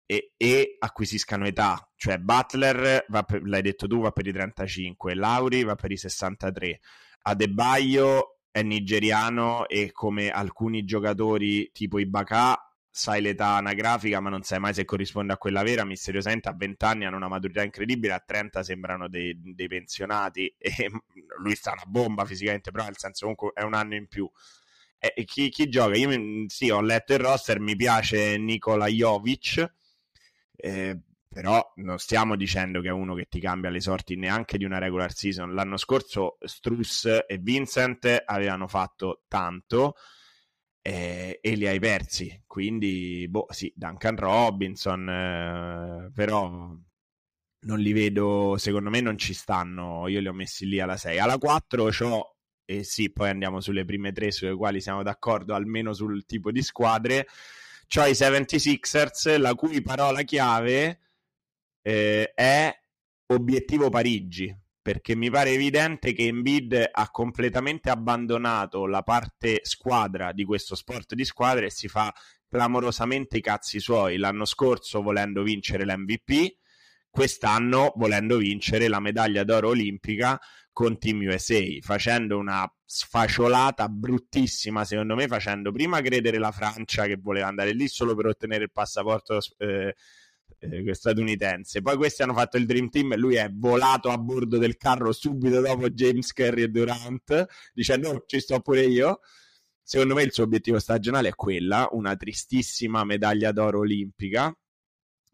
e, e acquisiscano età. Cioè, Butler, per, l'hai detto tu, va per i 35, Lauri va per i 63, Adebayo è nigeriano e come alcuni giocatori tipo Ibaka sai l'età anagrafica, ma non sai mai se corrisponde a quella vera. Misteriosamente a 20 anni hanno una maturità incredibile, a 30 sembrano dei, dei pensionati e lui sta una bomba fisicamente, però nel senso comunque è un anno in più. E, chi, chi, gioca? Io sì, ho letto il roster, mi piace Nikola Jovic, eh, però non stiamo dicendo che è uno che ti cambia le sorti neanche di una regular season. L'anno scorso Struss e Vincent avevano fatto tanto eh, e li hai persi. Quindi, boh, sì, Duncan Robinson, eh, però non li vedo, secondo me non ci stanno, io li ho messi lì alla 6. Alla 4 ho, e sì, poi andiamo sulle prime tre sulle quali siamo d'accordo, almeno sul tipo di squadre, ho i 76ers, la cui parola chiave eh, è obiettivo Parigi perché mi pare evidente che Embiid ha completamente abbandonato la parte squadra di questo sport di squadra e si fa clamorosamente i cazzi suoi. L'anno scorso volendo vincere l'MVP, quest'anno volendo vincere la medaglia d'oro olimpica con Team USA, facendo una sfacciolata bruttissima, secondo me, facendo prima credere la Francia che voleva andare lì solo per ottenere il passaporto eh, eh, statunitense. Poi questi hanno fatto il Dream Team e lui è volato a bordo del carro subito dopo James Kerry e Durant, dicendo no, ci sto pure io. Secondo me il suo obiettivo stagionale è quella, una tristissima medaglia d'oro olimpica.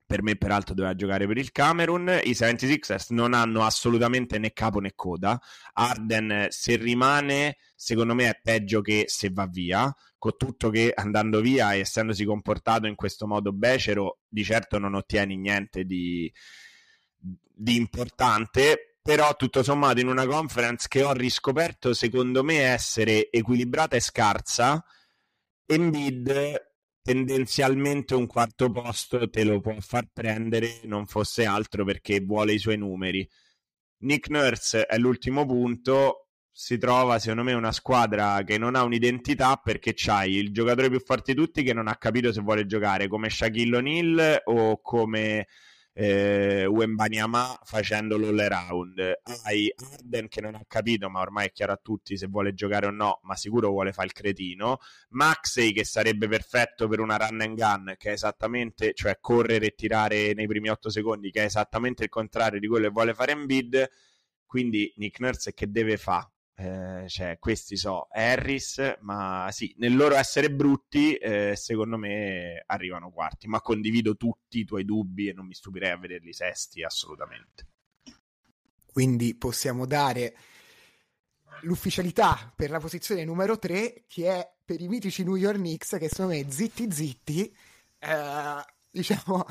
Per me, peraltro, doveva giocare per il Camerun. I 76ers non hanno assolutamente né capo né coda. Arden, se rimane, secondo me è peggio che se va via con tutto che andando via e essendosi comportato in questo modo becero, di certo non ottieni niente di, di importante, però tutto sommato in una conference che ho riscoperto secondo me essere equilibrata e scarsa, Embiid tendenzialmente un quarto posto te lo può far prendere non fosse altro perché vuole i suoi numeri. Nick Nurse è l'ultimo punto, si trova secondo me una squadra che non ha un'identità perché c'hai il giocatore più forte di tutti che non ha capito se vuole giocare come Shaquille O'Neal o come eh, Wembanyama facendo l'all around, hai Arden che non ha capito, ma ormai è chiaro a tutti se vuole giocare o no, ma sicuro vuole fare il cretino, Maxey che sarebbe perfetto per una run and gun, che è esattamente, cioè correre e tirare nei primi 8 secondi, che è esattamente il contrario di quello che vuole fare Embiid, quindi Nick Nurse che deve fare? Eh, cioè, questi so Harris, ma sì, nel loro essere brutti, eh, secondo me arrivano quarti. Ma condivido tutti i tuoi dubbi e non mi stupirei a vederli sesti assolutamente. Quindi possiamo dare l'ufficialità per la posizione numero 3, che è per i mitici New York Knicks, che sono me zitti zitti. Eh, diciamo,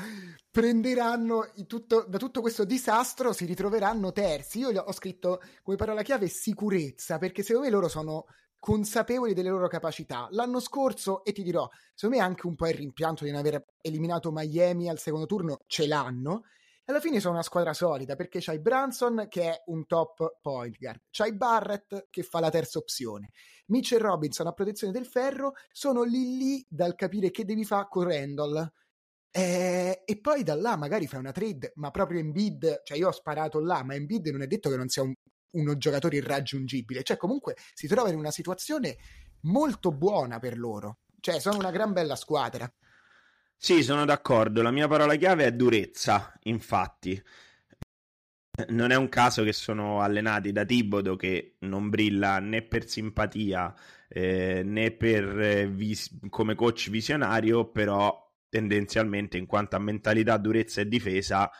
prenderanno tutto, da tutto questo disastro, si ritroveranno terzi. Io ho scritto come parola chiave sicurezza, perché secondo me loro sono consapevoli delle loro capacità. L'anno scorso, e ti dirò, secondo me anche un po' il rimpianto di non aver eliminato Miami al secondo turno ce l'hanno. Alla fine sono una squadra solida perché c'hai Branson che è un top point guard, c'hai Barrett che fa la terza opzione, Mitchell Robinson a protezione del ferro, sono lì lì dal capire che devi fare con Randall eh, e poi da là magari fai una trade, ma proprio in bid, cioè io ho sparato là, ma in bid non è detto che non sia un, uno giocatore irraggiungibile, cioè comunque si trova in una situazione molto buona per loro, cioè sono una gran bella squadra. Sì, sono d'accordo, la mia parola chiave è durezza, infatti. Non è un caso che sono allenati da Tibodo che non brilla né per simpatia eh, né per, eh, vis- come coach visionario, però tendenzialmente in quanto a mentalità, durezza e difesa,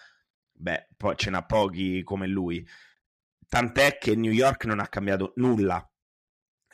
beh, poi ce n'ha pochi come lui. Tant'è che New York non ha cambiato nulla.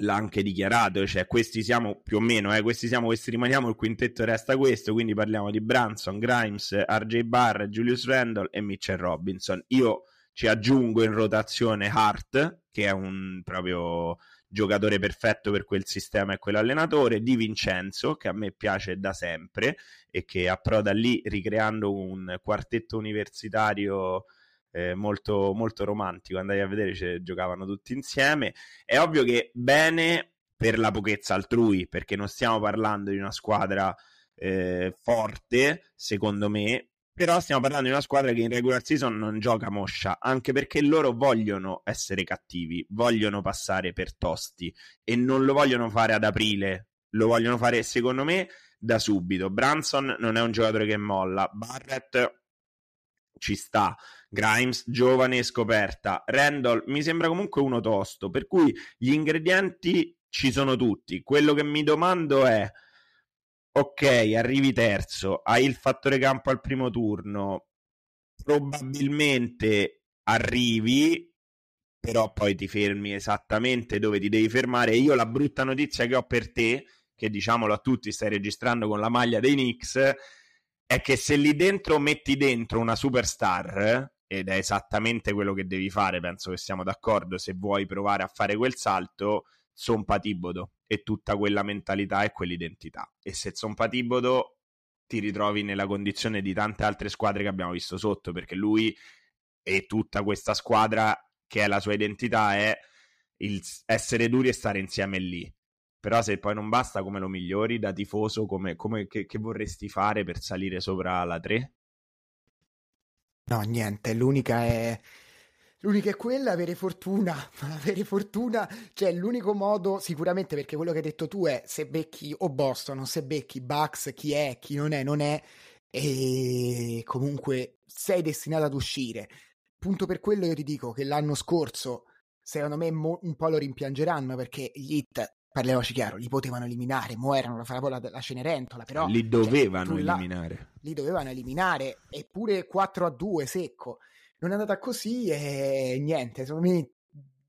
L'ha anche dichiarato, cioè questi siamo più o meno, eh, questi siamo, questi rimaniamo, il quintetto resta questo, quindi parliamo di Branson, Grimes, RJ Barr, Julius Randall e Mitchell Robinson. Io ci aggiungo in rotazione Hart, che è un proprio giocatore perfetto per quel sistema e quell'allenatore, Di Vincenzo, che a me piace da sempre e che approda lì ricreando un quartetto universitario eh, molto, molto romantico. Andai a vedere, cioè, giocavano tutti insieme. È ovvio che bene per la pochezza altrui, perché non stiamo parlando di una squadra eh, forte, secondo me, però stiamo parlando di una squadra che in regular season non gioca moscia, anche perché loro vogliono essere cattivi, vogliono passare per tosti e non lo vogliono fare ad aprile, lo vogliono fare secondo me da subito. Branson non è un giocatore che molla, Barrett ci sta, Grimes giovane e scoperta, Randall mi sembra comunque uno tosto, per cui gli ingredienti ci sono tutti. Quello che mi domando è ok, arrivi terzo, hai il fattore campo al primo turno, probabilmente arrivi, però poi ti fermi esattamente dove ti devi fermare. Io la brutta notizia che ho per te, che diciamolo a tutti, stai registrando con la maglia dei Knicks, è che se lì dentro metti dentro una superstar, ed è esattamente quello che devi fare, penso che siamo d'accordo, se vuoi provare a fare quel salto, son Patibodo e tutta quella mentalità e quell'identità. E se son Patibodo ti ritrovi nella condizione di tante altre squadre che abbiamo visto sotto, perché lui e tutta questa squadra che è la sua identità è il essere duri e stare insieme lì. Però se poi non basta, come lo migliori da tifoso? Come, come che, che vorresti fare per salire sopra la 3? No, niente, l'unica è L'unica è quella, avere fortuna, avere fortuna, cioè l'unico modo sicuramente perché quello che hai detto tu è se becchi o Boston o se becchi Bucks, chi è, chi non è, non è e comunque sei destinato ad uscire. Punto per quello io ti dico che l'anno scorso secondo me mo- un po' lo rimpiangeranno perché gli Hit parliamoci chiaro, li potevano eliminare, mo erano la farabola della Cenerentola, però... Li cioè, dovevano cioè, eliminare. Là, li dovevano eliminare, eppure 4 a 2 secco non è andata così e niente, secondo me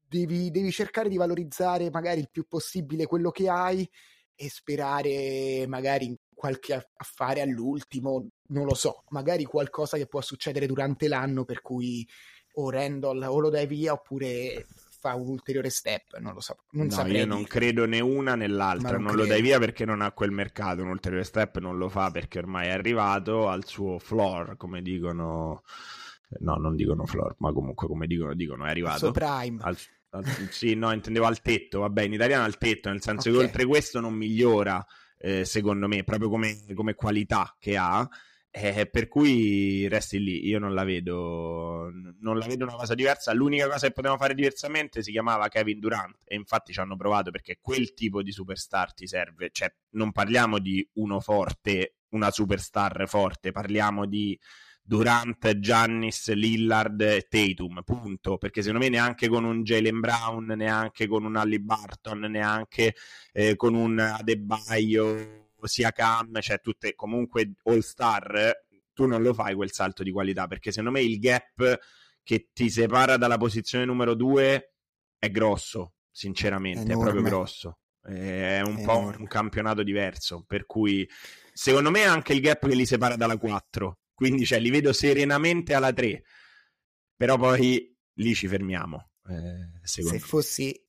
devi, devi cercare di valorizzare magari il più possibile quello che hai e sperare magari in qualche affare all'ultimo, non lo so, magari qualcosa che può succedere durante l'anno per cui o Randall o lo dai via oppure fa un ulteriore step, non lo so. Non no, io non credo né una né l'altra, non, non lo dai via perché non ha quel mercato, un ulteriore step non lo fa perché ormai è arrivato al suo floor, come dicono no, non dicono floor, ma comunque come dicono, dicono è arrivato. Al prime. Al, al, sì, no, intendevo al tetto, vabbè, in italiano al tetto, nel senso okay. che oltre questo non migliora, eh, secondo me, proprio come, come qualità che ha. Eh, per cui resti lì, io non la vedo, non la vedo una cosa diversa. L'unica cosa che potevamo fare diversamente si chiamava Kevin Durant e infatti ci hanno provato perché quel tipo di superstar ti serve. Cioè, non parliamo di uno forte, una superstar forte, parliamo di Durant, Giannis, Lillard e Tatum, punto. Perché secondo me neanche con un Jalen Brown, neanche con un Ali Barton, neanche eh, con un Adebayo sia Cam, cioè tutte comunque all star, tu non lo fai quel salto di qualità perché secondo me il gap che ti separa dalla posizione numero due è grosso, sinceramente, è, è proprio grosso. È un è po' enorme. un campionato diverso, per cui secondo me anche il gap che li separa dalla 4, quindi cioè, li vedo serenamente alla 3, però poi lì ci fermiamo. Eh, Se fossi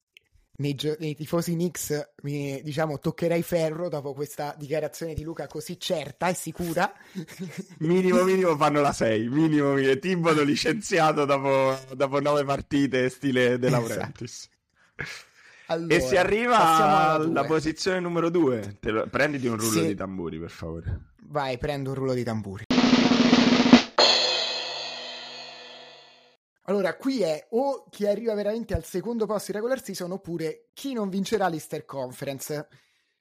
nei, nei tifosi Knicks mi diciamo toccherei ferro dopo questa dichiarazione di Luca così certa e sicura. minimo minimo fanno la 6, minimo minimo. Tibono licenziato dopo, dopo 9 partite stile De Laurentiis. Esatto. Allora, e si arriva alla posizione numero 2. Prenditi un rullo sì. di tamburi, per favore. Vai, prendo un rullo di tamburi. Allora, qui è o chi arriva veramente al secondo posto in regular season oppure chi non vincerà l'Easter Conference.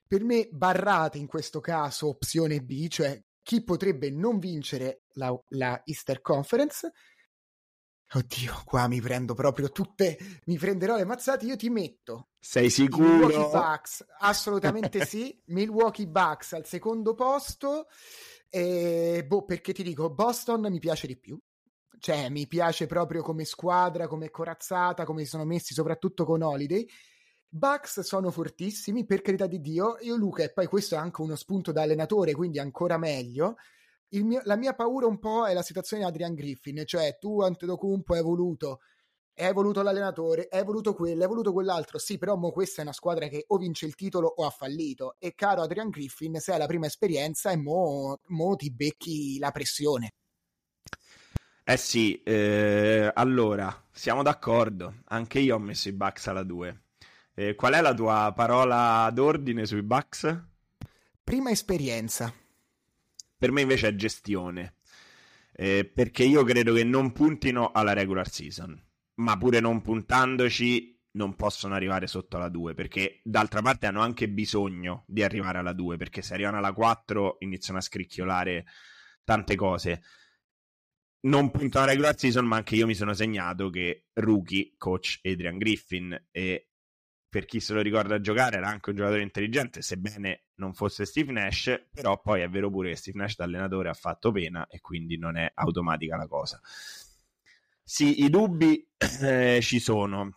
Per me barrate in questo caso opzione B, cioè chi potrebbe non vincere la, la Easter Conference. Oddio, qua mi prendo proprio tutte, mi prenderò le mazzate, io ti metto. Sei sicuro? Milwaukee Bucks, assolutamente sì. Milwaukee Bucks al secondo posto. E, boh, perché ti dico, Boston mi piace di più cioè mi piace proprio come squadra, come corazzata, come si sono messi soprattutto con Holiday. Bucks sono fortissimi, per carità di Dio. Io, Luca, e poi questo è anche uno spunto da allenatore, quindi ancora meglio. Mio, la mia paura un po' è la situazione di Adrian Griffin, cioè tu Antetokounmpo hai voluto hai voluto l'allenatore, hai voluto quello, hai voluto quell'altro. Sì, però mo questa è una squadra che o vince il titolo o ha fallito. E caro Adrian Griffin, se hai la prima esperienza e mo, mo ti becchi la pressione. Eh sì, eh, allora, siamo d'accordo. Anche io ho messo i Bucks alla 2. Eh, qual è la tua parola d'ordine sui Bucks? Prima esperienza. Per me invece è gestione. Eh, perché io credo che non puntino alla regular season, ma pure non puntandoci non possono arrivare sotto la 2 perché d'altra parte hanno anche bisogno di arrivare alla 2 perché se arrivano alla 4 iniziano a scricchiolare tante cose non punto alla regular season, ma anche io mi sono segnato che rookie, coach Adrian Griffin, e per chi se lo ricorda giocare era anche un giocatore intelligente, sebbene non fosse Steve Nash, però poi è vero pure che Steve Nash da allenatore ha fatto pena e quindi non è automatica la cosa. Sì, i dubbi eh, ci sono.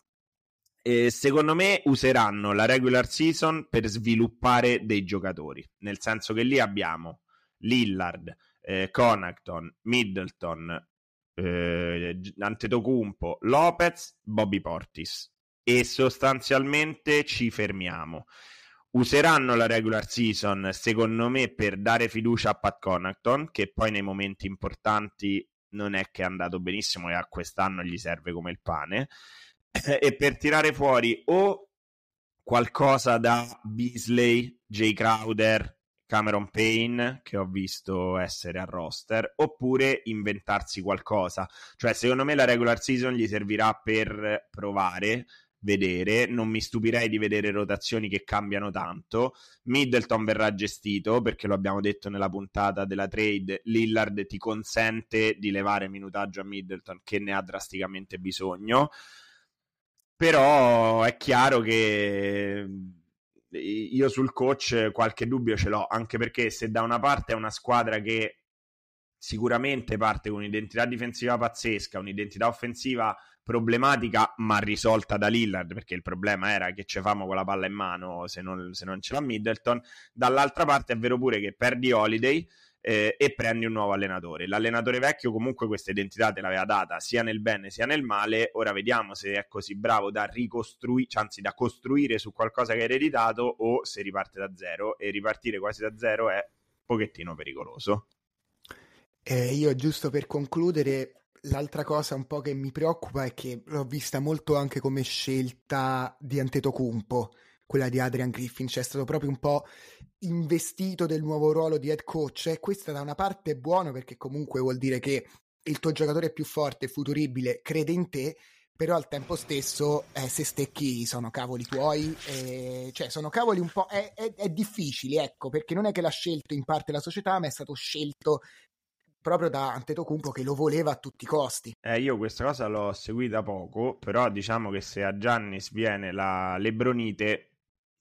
E secondo me useranno la regular season per sviluppare dei giocatori, nel senso che lì abbiamo Lillard, eh, Conacton, Middleton, eh, Antetokounmpo, Lopez, Bobby Portis e sostanzialmente ci fermiamo. Useranno la regular season, secondo me, per dare fiducia a Pat Conacton, che poi nei momenti importanti non è che è andato benissimo e a quest'anno gli serve come il pane, e per tirare fuori o qualcosa da Beasley, Jay Crowder, Cameron Payne che ho visto essere a roster oppure inventarsi qualcosa. Cioè secondo me la regular season gli servirà per provare vedere. Non mi stupirei di vedere rotazioni che cambiano tanto. Middleton verrà gestito perché lo abbiamo detto nella puntata della trade Lillard ti consente di levare minutaggio a Middleton che ne ha drasticamente bisogno. Però è chiaro che io sul coach qualche dubbio ce l'ho, anche perché se da una parte è una squadra che sicuramente parte con un'identità difensiva pazzesca, un'identità offensiva problematica, ma risolta da Lillard, perché il problema era che ce famo con la palla in mano se non, se non ce l'ha Middleton. Dall'altra parte è vero pure che perdi Holiday, eh, e prendi un nuovo allenatore. L'allenatore vecchio comunque questa identità te l'aveva data sia nel bene sia nel male, ora vediamo se è così bravo da ricostruire, anzi da costruire su qualcosa che hai ereditato o se riparte da zero e ripartire quasi da zero è un pochettino pericoloso. Eh, io giusto per concludere, l'altra cosa un po' che mi preoccupa è che l'ho vista molto anche come scelta di Antetokounmpo, quella di Adrian Griffin, cioè è stato proprio un po' investito del nuovo ruolo di head coach e questa da una parte è buono perché comunque vuol dire che il tuo giocatore più forte futuribile crede in te, però al tempo stesso eh, se stecchi sono cavoli tuoi, eh, cioè sono cavoli un po'... È, è, è, difficile, ecco, perché non è che l'ha scelto in parte la società, ma è stato scelto proprio da Antetokounmpo che lo voleva a tutti i costi. Eh, io questa cosa l'ho seguita poco, però diciamo che se a Giannis viene la lebronite,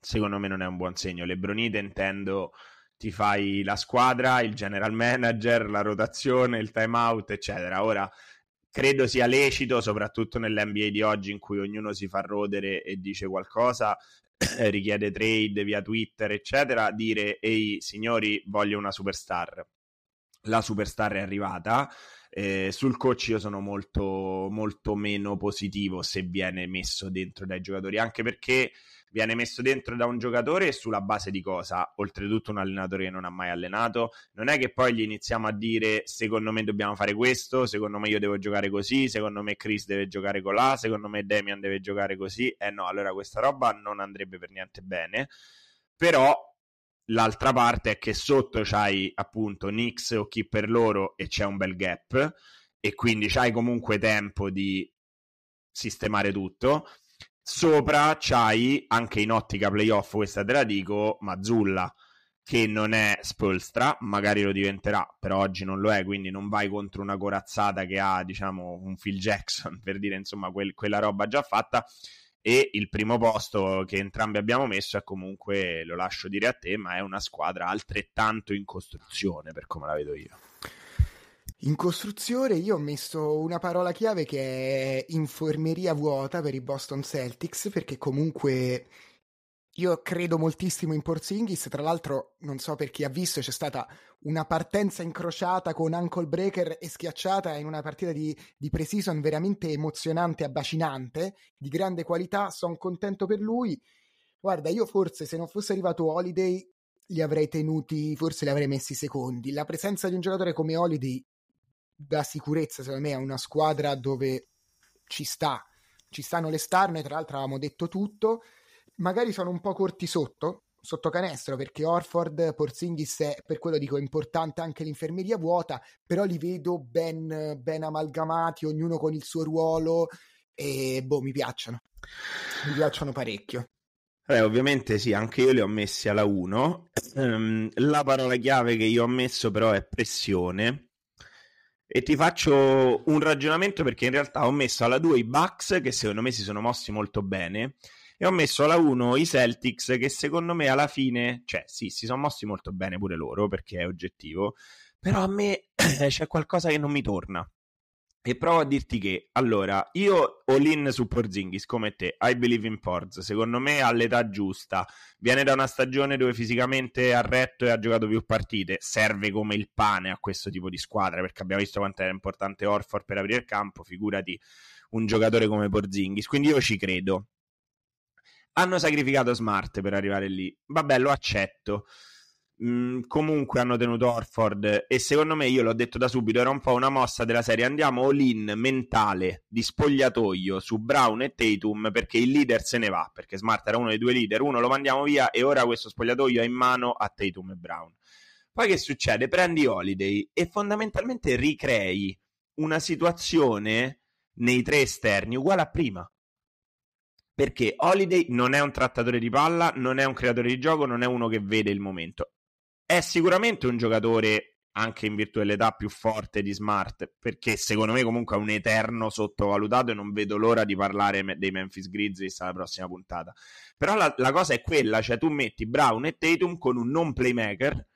secondo me non è un buon segno. Lebronite intendo ti fai la squadra, il general manager, la rotazione, il timeout, eccetera. Ora credo sia lecito, soprattutto nell'NBA di oggi in cui ognuno si fa rodere e dice qualcosa, richiede trade via Twitter, eccetera, dire ehi signori, voglio una superstar la superstar è arrivata. Eh, sul coach io sono molto, molto meno positivo se viene messo dentro dai giocatori, anche perché viene messo dentro da un giocatore sulla base di cosa? Oltretutto un allenatore che non ha mai allenato. Non è che poi gli iniziamo a dire secondo me dobbiamo fare questo, secondo me io devo giocare così, secondo me Chris deve giocare con là, secondo me Damian deve giocare così. Eh no, allora questa roba non andrebbe per niente bene. Però L'altra parte è che sotto c'hai appunto Nix o chi per loro e c'è un bel gap e quindi c'hai comunque tempo di sistemare tutto. Sopra c'hai anche in ottica playoff, questa te la dico, Mazzulla che non è Spolstra, magari lo diventerà, però oggi non lo è, quindi non vai contro una corazzata che ha, diciamo, un Phil Jackson, per dire, insomma, quel, quella roba già fatta e il primo posto che entrambi abbiamo messo è comunque, lo lascio dire a te, ma è una squadra altrettanto in costruzione per come la vedo io. In costruzione io ho messo una parola chiave che è infermeria vuota per i Boston Celtics perché comunque io credo moltissimo in Porzingis, tra l'altro non so per chi ha visto, c'è stata una partenza incrociata con ankle breaker e schiacciata in una partita di, di pre-season veramente emozionante, abbacinante, di grande qualità, sono contento per lui. Guarda, io forse se non fosse arrivato Holiday li avrei tenuti, forse li avrei messi secondi. La presenza di un giocatore come Holiday dà sicurezza, secondo me, a una squadra dove ci sta, ci stanno le star, noi tra l'altro avevamo detto tutto magari sono un po' corti sotto, sotto canestro, perché Orford, Porzingis è, per quello dico, importante anche l'infermeria vuota, però li vedo ben, ben amalgamati, ognuno con il suo ruolo, e boh, mi piacciono. Mi piacciono parecchio. Eh, ovviamente sì, anche io li ho messi alla 1. Ehm, la parola chiave che io ho messo però è pressione. E ti faccio un ragionamento perché in realtà ho messo alla 2 i Bucks che secondo me si sono mossi molto bene e ho messo alla 1 i Celtics che secondo me alla fine, cioè sì, si sono mossi molto bene pure loro perché è oggettivo, però a me c'è qualcosa che non mi torna. E provo a dirti che, allora, io all in su Porzingis come te, I believe in Porz, secondo me all'età giusta, viene da una stagione dove fisicamente ha retto e ha giocato più partite, serve come il pane a questo tipo di squadra, perché abbiamo visto quanto era importante Orford per aprire il campo, figurati un giocatore come Porzingis, quindi io ci credo. Hanno sacrificato Smart per arrivare lì. Vabbè, lo accetto. Comunque hanno tenuto Orford e secondo me, io l'ho detto da subito, era un po' una mossa della serie. Andiamo all-in mentale di spogliatoio su Brown e Tatum perché il leader se ne va, perché Smart era uno dei due leader, uno lo mandiamo via e ora questo spogliatoio è in mano a Tatum e Brown. Poi che succede? Prendi Holiday e fondamentalmente ricrei una situazione nei tre esterni uguale a prima perché Holiday non è un trattatore di palla, non è un creatore di gioco, non è uno che vede il momento. È sicuramente un giocatore anche in virtù dell'età più forte di Smart, perché secondo me comunque è un eterno sottovalutato e non vedo l'ora di parlare dei Memphis Grizzlies alla prossima puntata. Però la, la cosa è quella, cioè tu metti Brown e Tatum con un non playmaker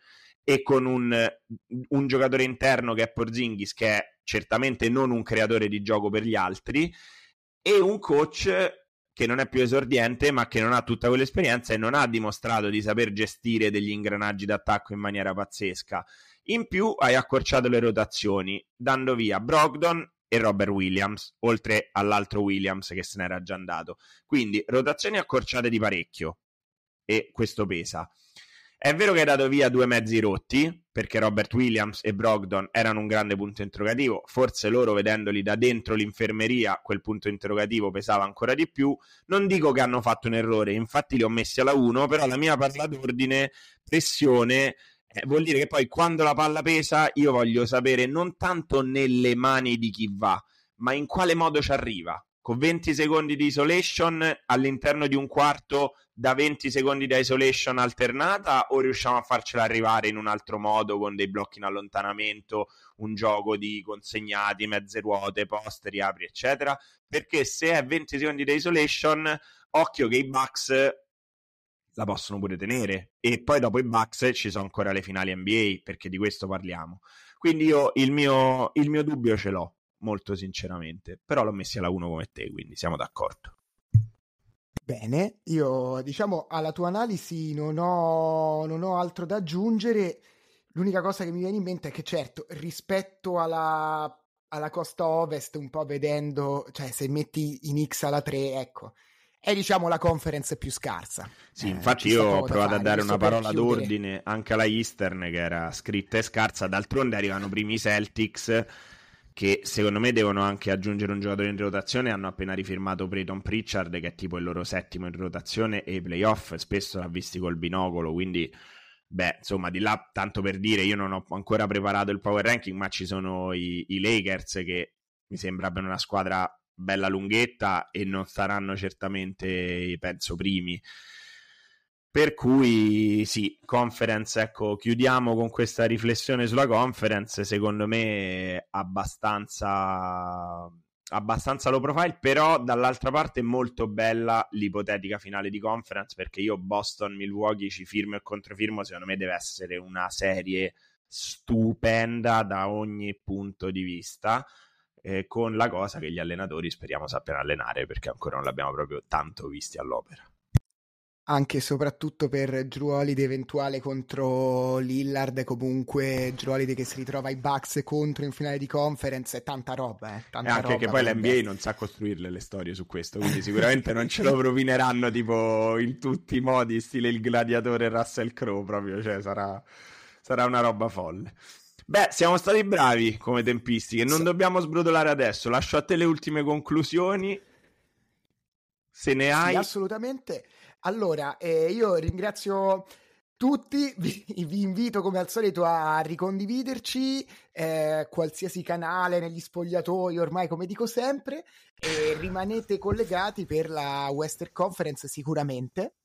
e con un, un giocatore interno che è Porzingis, che è certamente non un creatore di gioco per gli altri, e un coach che non è più esordiente, ma che non ha tutta quell'esperienza e non ha dimostrato di saper gestire degli ingranaggi d'attacco in maniera pazzesca. In più hai accorciato le rotazioni, dando via Brogdon e Robert Williams, oltre all'altro Williams che se n'era già andato. Quindi rotazioni accorciate di parecchio e questo pesa. È vero che hai dato via due mezzi rotti, perché Robert Williams e Brogdon erano un grande punto interrogativo, forse loro vedendoli da dentro l'infermeria quel punto interrogativo pesava ancora di più, non dico che hanno fatto un errore, infatti li ho messi alla 1, però la mia palla d'ordine, pressione, eh, vuol dire che poi quando la palla pesa io voglio sapere non tanto nelle mani di chi va, ma in quale modo ci arriva con 20 secondi di isolation all'interno di un quarto da 20 secondi di isolation alternata o riusciamo a farcela arrivare in un altro modo con dei blocchi in allontanamento, un gioco di consegnati, mezze ruote, post, riapri, eccetera? Perché se è 20 secondi di isolation, occhio che i Bucks la possono pure tenere e poi dopo i Bucks ci sono ancora le finali NBA perché di questo parliamo. Quindi io il mio, il mio dubbio ce l'ho molto sinceramente, però l'ho messi alla 1 come te, quindi siamo d'accordo. Bene, io diciamo alla tua analisi non ho, non ho altro da aggiungere. L'unica cosa che mi viene in mente è che certo, rispetto alla, alla costa ovest, un po' vedendo, cioè se metti in X alla 3, ecco, è diciamo la conference più scarsa. Sì, eh, infatti io ho provato a dare una parola d'ordine anche alla Eastern che era scritta e scarsa, d'altronde arrivano primi i Celtics che secondo me devono anche aggiungere un giocatore in rotazione. Hanno appena rifirmato Brayton Pritchard, che è tipo il loro settimo in rotazione, e i playoff spesso l'ha visti col binocolo. Quindi, beh, insomma, di là, tanto per dire, io non ho ancora preparato il power ranking, ma ci sono i, i Lakers che mi sembra abbiano una squadra bella lunghetta e non saranno certamente, penso, primi. Per cui sì, conference, ecco, chiudiamo con questa riflessione sulla conference, secondo me abbastanza abbastanza low profile, però dall'altra parte è molto bella l'ipotetica finale di conference perché io Boston, Milwaukee ci firmo e controfirmo, secondo me deve essere una serie stupenda da ogni punto di vista. Eh, con la cosa che gli allenatori speriamo sappiano allenare perché ancora non l'abbiamo proprio tanto visti all'opera anche e soprattutto per Drew Holiday eventuale contro Lillard comunque Drew Holiday che si ritrova ai Bucks contro in finale di conference è tanta roba eh, tanta e anche roba, che poi l'NBA non sa costruirle le storie su questo quindi sicuramente non ce lo rovineranno tipo in tutti i modi stile il gladiatore Russell Crowe proprio cioè sarà, sarà una roba folle Beh, siamo stati bravi come tempistiche, non sì. dobbiamo sbrodolare adesso. Lascio a te le ultime conclusioni. Se ne hai. Sì, assolutamente. Allora, eh, io ringrazio tutti, vi, vi, invito come al solito a ricondividerci, eh, qualsiasi canale, negli spogliatoi, ormai come dico sempre, e rimanete collegati per la Western Conference sicuramente.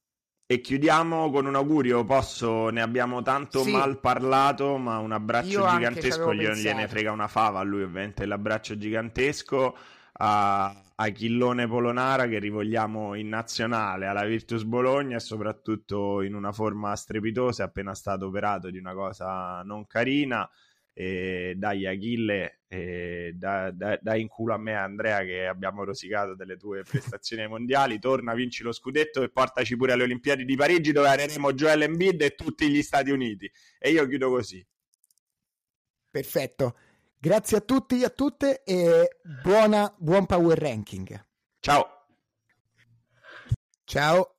E chiudiamo con un augurio, posso, ne abbiamo tanto sì. mal parlato, ma un abbraccio Io gigantesco, gliene frega una fava a lui ovviamente, l'abbraccio gigantesco a, a Chillone Polonara che rivogliamo in nazionale, alla Virtus Bologna e soprattutto in una forma strepitosa, è appena stato operato di una cosa non carina. E dai Achille, e dai, dai, in culo a me Andrea che abbiamo rosicato delle tue prestazioni mondiali, torna, vinci lo scudetto e portaci pure alle Olimpiadi di Parigi dove avremo Joel Embiid e tutti gli Stati Uniti. E io chiudo così. Perfetto. Grazie a tutti e a tutte e buona, buon power ranking. Ciao. Ciao.